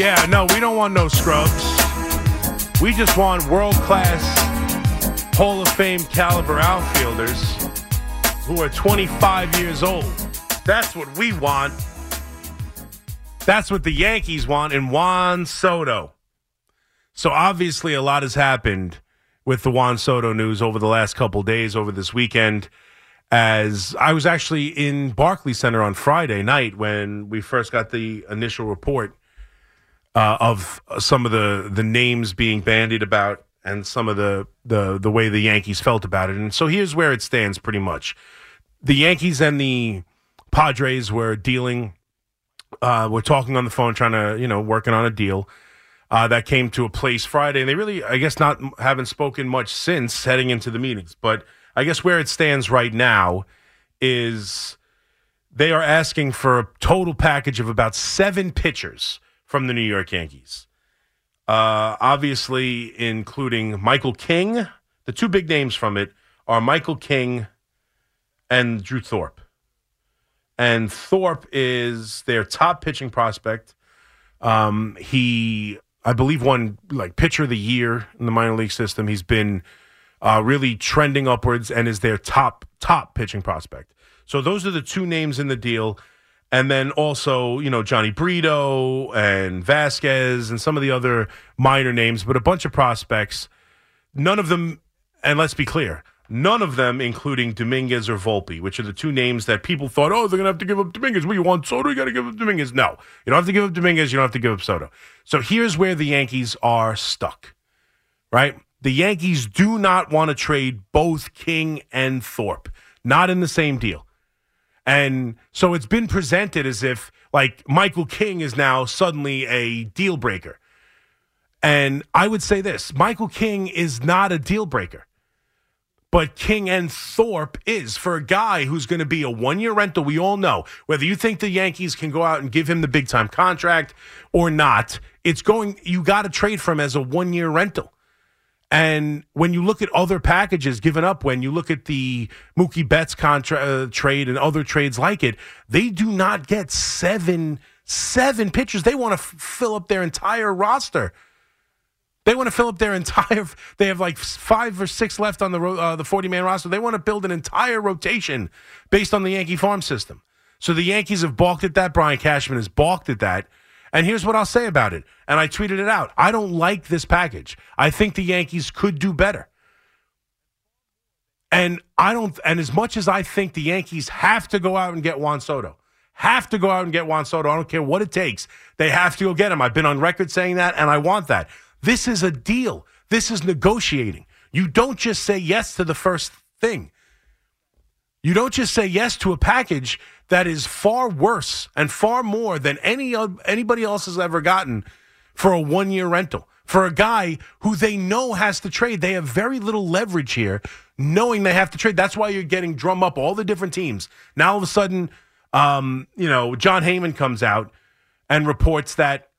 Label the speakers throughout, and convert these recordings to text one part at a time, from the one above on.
Speaker 1: Yeah, no, we don't want no scrubs. We just want world class Hall of Fame caliber outfielders who are 25 years old. That's what we want. That's what the Yankees want in Juan Soto. So obviously, a lot has happened with the Juan Soto news over the last couple days, over this weekend. As I was actually in Barclay Center on Friday night when we first got the initial report uh, of some of the the names being bandied about and some of the, the the way the Yankees felt about it. And so here's where it stands pretty much. The Yankees and the Padres were dealing uh, we're talking on the phone, trying to, you know, working on a deal uh, that came to a place Friday. And they really, I guess, not haven't spoken much since heading into the meetings. But I guess where it stands right now is they are asking for a total package of about seven pitchers from the New York Yankees. Uh, obviously, including Michael King. The two big names from it are Michael King and Drew Thorpe and Thorpe is their top pitching prospect. Um, he, I believe, won like pitcher of the year in the minor league system. He's been uh, really trending upwards and is their top top pitching prospect. So those are the two names in the deal. And then also, you know, Jhony Brito and Vasquez and some of the other minor names, but a bunch of prospects. None of them, and let's be clear, None of them, including Dominguez or Volpe, which are the two names that people thought, oh, they're going to have to give up Dominguez. Well, you want Soto, you got to give up Dominguez. No, you don't have to give up Dominguez. You don't have to give up Soto. So here's where the Yankees are stuck, right? The Yankees do not want to trade both King and Thorpe, not in the same deal. And so it's been presented as if, like, Michael King is now suddenly a deal breaker. And I would say this Michael King is not a deal breaker but King and Thorpe is for a guy who's going to be a one year rental. We all know whether you think the Yankees can go out and give him the big time contract or not, it's going, you got to trade for him as a one year rental. And when you look at other packages given up, when you look at the Mookie Betts contract uh, trade and other trades like it, they do not get seven seven pitchers. They want to f- fill up their entire roster. They want to fill up their entire. They have like five or six left on the uh, the forty man roster. They want to build an entire rotation based on the Yankee farm system. So the Yankees have balked at that. Brian Cashman has balked at that. And here's what I'll say about it. And I tweeted it out. I don't like this package. I think the Yankees could do better. And I don't. And as much as I think the Yankees have to go out and get Juan Soto, have to go out and get Juan Soto. I don't care what it takes. They have to go get him. I've been on record saying that, and I want that. This is a deal. This is negotiating. You don't just say yes to the first thing. You don't just say yes to a package that is far worse and far more than any anybody else has ever gotten for a one year rental. For a guy who they know has to trade, they have very little leverage here, knowing they have to trade. That's why you're getting drum up all the different teams. Now all of a sudden, um, you know, Jon Heyman comes out and reports that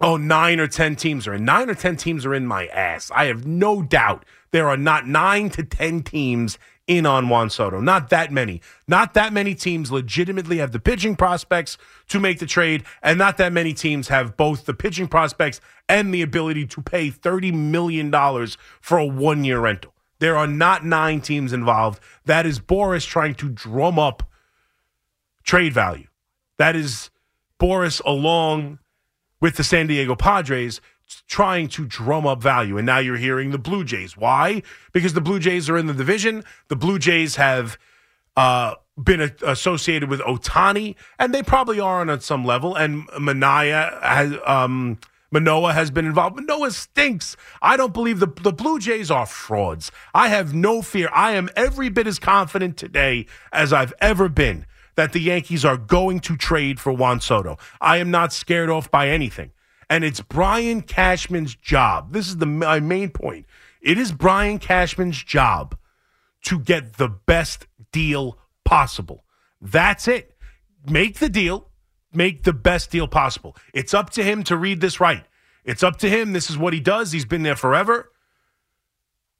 Speaker 1: Oh, nine or 10 teams are in. Nine or 10 teams are in my ass. I have no doubt there are not nine to 10 teams in on Juan Soto. Not that many. Not that many teams legitimately have the pitching prospects to make the trade, and not that many teams have both the pitching prospects and the ability to pay $30 million for a one year rental. There are not nine teams involved. That is Boris trying to drum up trade value. That is Boris along with the San Diego Padres trying to drum up value. And now you're hearing the Blue Jays. Why? Because the Blue Jays are in the division. The Blue Jays have uh, been a- associated with Ohtani, and they probably are on some level. And Manaya has. Um, Manoah has been involved. Manoah stinks. I don't believe the, the Blue Jays are frauds. I have no fear. I am every bit as confident today as I've ever been that the Yankees are going to trade for Juan Soto. I am not scared off by anything. And it's Brian Cashman's job. This is the my main point. It is Brian Cashman's job to get the best deal possible. That's it. Make the deal, make the best deal possible. It's up to him to read this right. It's up to him. This is what he does. He's been there forever.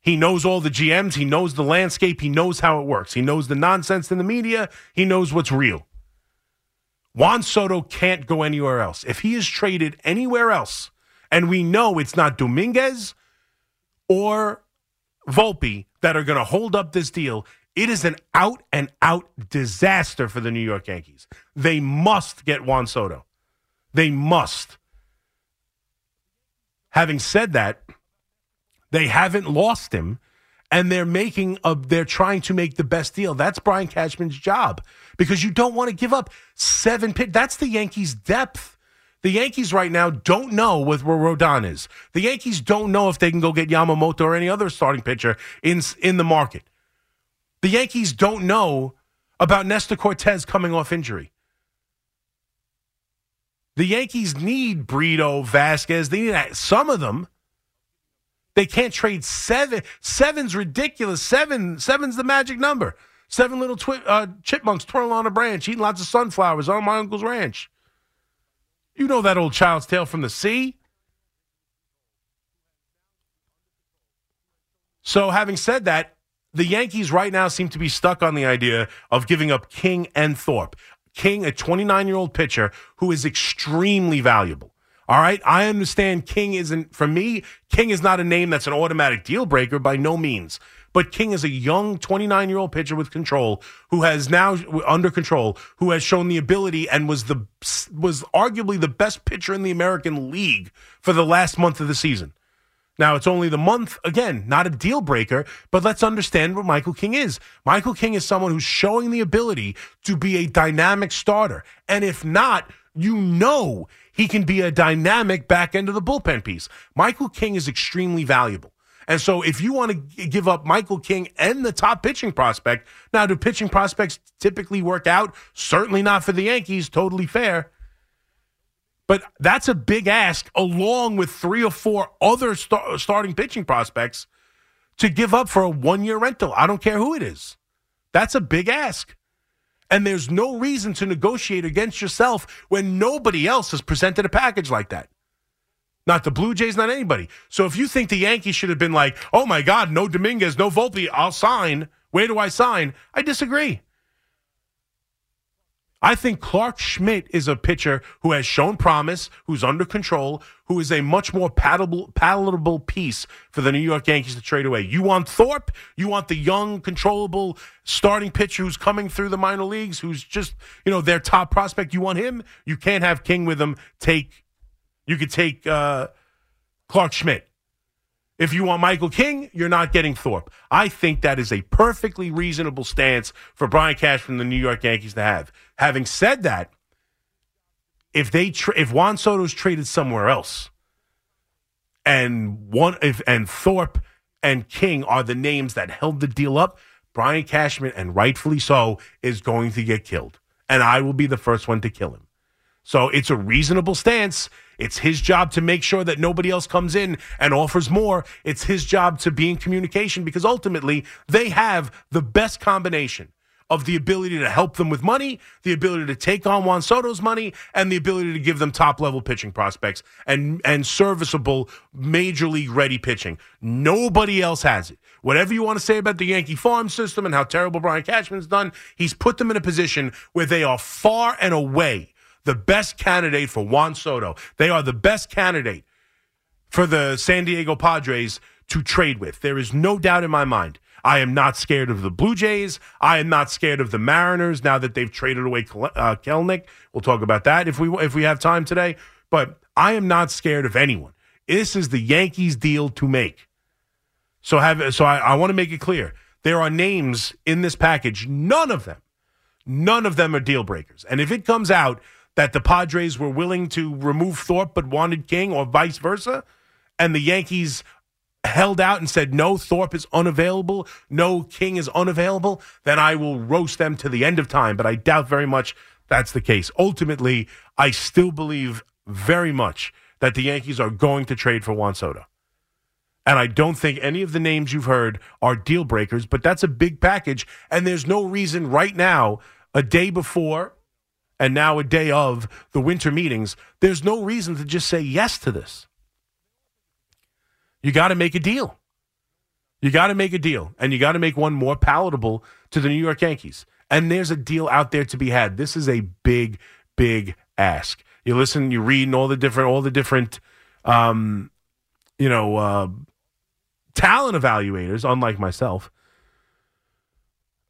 Speaker 1: He knows all the GMs. He knows the landscape. He knows how it works. He knows the nonsense in the media. He knows what's real. Juan Soto can't go anywhere else. If he is traded anywhere else, and we know it's not Dominguez or Volpe that are going to hold up this deal, it is an out and out disaster for the New York Yankees. They must get Juan Soto. They must. Having said that, they haven't lost him and they're making a they're trying to make the best deal. That's Brian Cashman's job because you don't want to give up seven pick. That's the Yankees' depth. The Yankees right now don't know what where Rodon is. The Yankees don't know if they can go get Yamamoto or any other starting pitcher in in the market. The Yankees don't know about Nestor Cortes coming off injury. The Yankees need Brito, Vasquez. They need some of them. They can't trade seven. Seven's ridiculous. Seven. Seven's the magic number. Seven little twi- uh, chipmunks twirling on a branch, eating lots of sunflowers on my uncle's ranch. You know that old child's tale from the sea. So, having said that, the Yankees right now seem to be stuck on the idea of giving up King and Thorpe. King, a 29 year old pitcher who is extremely valuable. All right. I understand King isn't, for me, King is not a name that's an automatic deal breaker by no means. But King is a young 29 year old pitcher with control who has now under control, who has shown the ability and was the, was arguably the best pitcher in the American League for the last month of the season. Now, it's only the month, again, not a deal breaker, but let's understand what Michael King is. Michael King is someone who's showing the ability to be a dynamic starter. And if not, you know he can be a dynamic back end of the bullpen piece. Michael King is extremely valuable. And so if you want to give up Michael King and the top pitching prospect, now do pitching prospects typically work out? Certainly not for the Yankees, totally fair. But that's a big ask along with three or four other star- starting pitching prospects to give up for a one year rental. I don't care who it is. That's a big ask. And there's no reason to negotiate against yourself when nobody else has presented a package like that. Not the Blue Jays, not anybody. So if you think the Yankees should have been like, oh my God, no Dominguez, no Volpe, I'll sign. Where do I sign? I disagree. I think Clarke Schmidt is a pitcher who has shown promise, who's under control, who is a much more palatable, palatable piece for the New York Yankees to trade away. You want Thorpe? You want the young, controllable starting pitcher who's coming through the minor leagues, who's just, you know, their top prospect. You want him? You can't have King with them. Take, you could take uh, Clarke Schmidt. If you want Michael King, you're not getting Thorpe. I think that is a perfectly reasonable stance for Brian Cash from the New York Yankees to have. Having said that, if they tra- if Juan Soto's traded somewhere else, and one if and Thorpe and King are the names that held the deal up, Brian Cashman and rightfully so is going to get killed, and I will be the first one to kill him. So it's a reasonable stance. It's his job to make sure that nobody else comes in and offers more. It's his job to be in communication because ultimately they have the best combination of the ability to help them with money, the ability to take on Juan Soto's money, and the ability to give them top level pitching prospects and, and serviceable major league ready pitching. Nobody else has it. Whatever you want to say about the Yankee farm system and how terrible Brian Cashman's done, he's put them in a position where they are far and away the best candidate for Juan Soto. They are the best candidate for the San Diego Padres to trade with. There is no doubt in my mind. I am not scared of the Blue Jays. I am not scared of the Mariners now that they've traded away uh, Kelenic. We'll talk about that if we if we have time today. But I am not scared of anyone. This is the Yankees deal to make. So have so I, I want to make it clear. There are names in this package. None of them, none of them are deal breakers. And if it comes out that the Padres were willing to remove Thorpe but wanted King or vice versa, and the Yankees held out and said, no, Thorpe is unavailable, no, King is unavailable, then I will roast them to the end of time. But I doubt very much that's the case. Ultimately, I still believe very much that the Yankees are going to trade for Juan Soto. And I don't think any of the names you've heard are deal breakers, but that's a big package. And there's no reason right now, a day before and now a day of the winter meetings, there's no reason to just say yes to this. You got to make a deal. You got to make a deal, and you got to make one more palatable to the New York Yankees. And there's a deal out there to be had. This is a big, big ask. You listen, you read all the different, all the different, um, you know, uh, talent evaluators, unlike myself.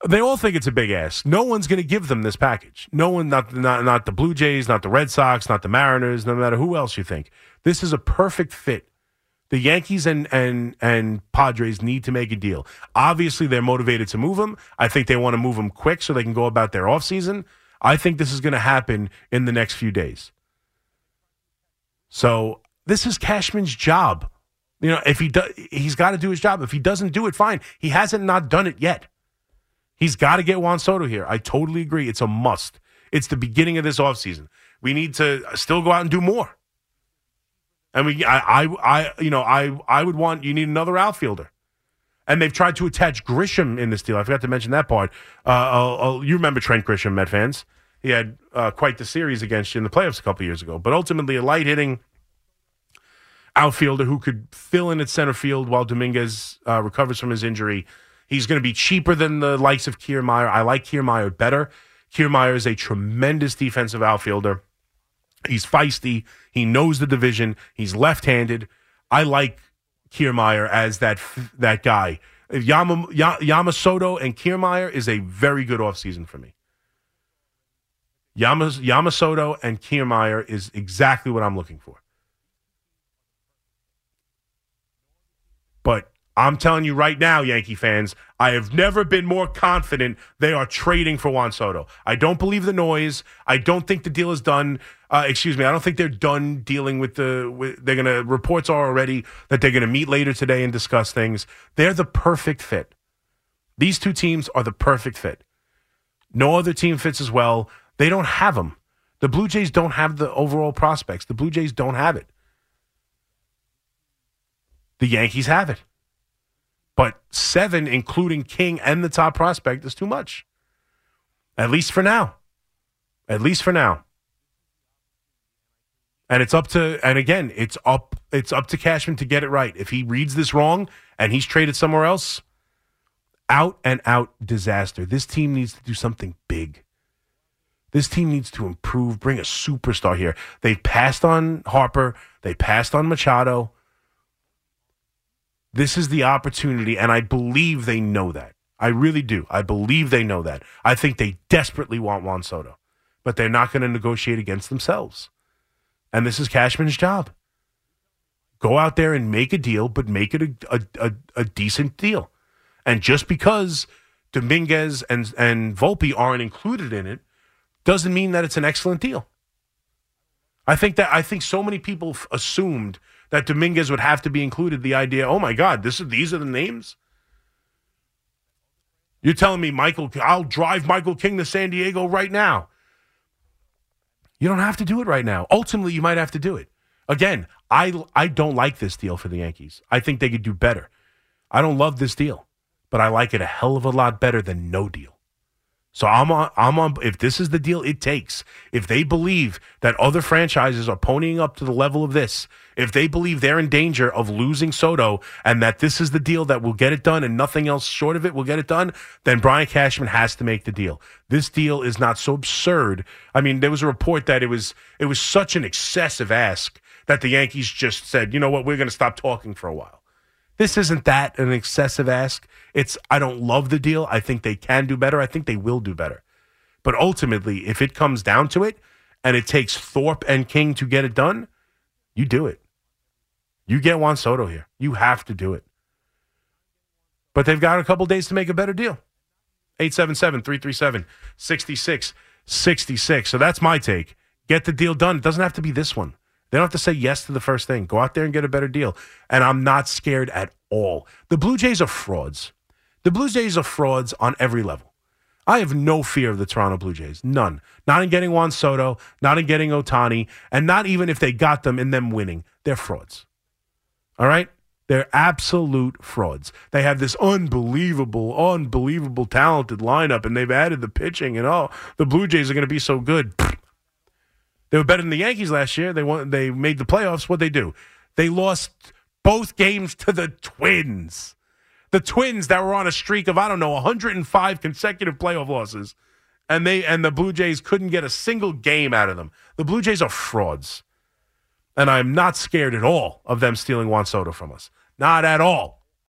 Speaker 1: They all think it's a big ask. No one's going to give them this package. No one, not, not not the Blue Jays, not the Red Sox, not the Mariners, no matter who else you think. This is a perfect fit. The Yankees and and and Padres need to make a deal. Obviously, they're motivated to move him. I think they want to move him quick so they can go about their offseason. I think this is going to happen in the next few days. So this is Cashman's job. You know, if he does, he's got to do his job. If he doesn't do it, fine. He hasn't not done it yet. He's got to get Juan Soto here. I totally agree. It's a must. It's the beginning of this offseason. We need to still go out and do more. And we, I, I, I, you know, I, I would want you need another outfielder. And they've tried to attach Grisham in this deal. I forgot to mention that part. Uh, uh, uh you remember Trent Grisham, Met fans? He had uh, quite the series against you in the playoffs a couple years ago. But ultimately, a light hitting outfielder who could fill in at center field while Dominguez uh, recovers from his injury He's going to be cheaper than the likes of Kiermaier. I like Kiermaier better. Kiermaier is a tremendous defensive outfielder. He's feisty. He knows the division. He's left-handed. I like Kiermaier as that that guy. Yama, Yamasoto and Kiermaier is a very good offseason for me. Yamas, Yamasoto and Kiermaier is exactly what I'm looking for. But I'm telling you right now, Yankee fans, I have never been more confident they are trading for Juan Soto. I don't believe the noise. I don't think the deal is done. Uh, excuse me. I don't think they're done dealing with the. With, they're gonna reports are already that they're gonna meet later today and discuss things. They're the perfect fit. These two teams are the perfect fit. No other team fits as well. They don't have them. The Blue Jays don't have the overall prospects. The Blue Jays don't have it. The Yankees have it. But seven, including King and the top prospect, is too much. At least for now. At least for now. And it's up to and again, it's up it's up to Cashman to get it right. If he reads this wrong and he's traded somewhere else, out and out disaster. This team needs to do something big. This team needs to improve, bring a superstar here. They've passed on Harper, they passed on Machado. This is the opportunity, and I believe they know that. I really do. I believe they know that. I think they desperately want Juan Soto, but they're not going to negotiate against themselves. And this is Cashman's job. Go out there and make a deal, but make it a, a, a, a decent deal. And just because Dominguez and, and Volpe aren't included in it doesn't mean that it's an excellent deal. I think that I think so many people assumed that Dominguez would have to be included. The idea, oh my God, this is these are the names. You're telling me Michael? I'll drive Michael King to San Diego right now. You don't have to do it right now. Ultimately, you might have to do it. Again, I I don't like this deal for the Yankees. I think they could do better. I don't love this deal, but I like it a hell of a lot better than no deal. So I'm on, I'm on. If this is the deal it takes, if they believe that other franchises are ponying up to the level of this, if they believe they're in danger of losing Soto and that this is the deal that will get it done and nothing else short of it will get it done, then Brian Cashman has to make the deal. This deal is not so absurd. I mean, there was a report that it was it was such an excessive ask that the Yankees just said, you know what, we're going to stop talking for a while. This isn't that an excessive ask. It's I don't love the deal. I think they can do better. I think they will do better. But ultimately, if it comes down to it and it takes Thorpe and King to get it done, you do it. You get Juan Soto here. You have to do it. But they've got a couple days to make a better deal. 877 337 6666. So that's my take. Get the deal done. It doesn't have to be this one. They don't have to say yes to the first thing. Go out there and get a better deal. And I'm not scared at all. The Blue Jays are frauds. The Blue Jays are frauds on every level. I have no fear of the Toronto Blue Jays. None. Not in getting Juan Soto, not in getting Ohtani, and not even if they got them in them winning. They're frauds. All right? They're absolute frauds. They have this unbelievable, unbelievable talented lineup, and they've added the pitching, and oh, the Blue Jays are going to be so good. They were better than the Yankees last year. They won. They made the playoffs. What they do? They lost both games to the Twins. The Twins that were on a streak of I don't know 105 consecutive playoff losses. and they and the Blue Jays couldn't get a single game out of them. The Blue Jays are frauds, and I'm not scared at all of them stealing Juan Soto from us. Not at all.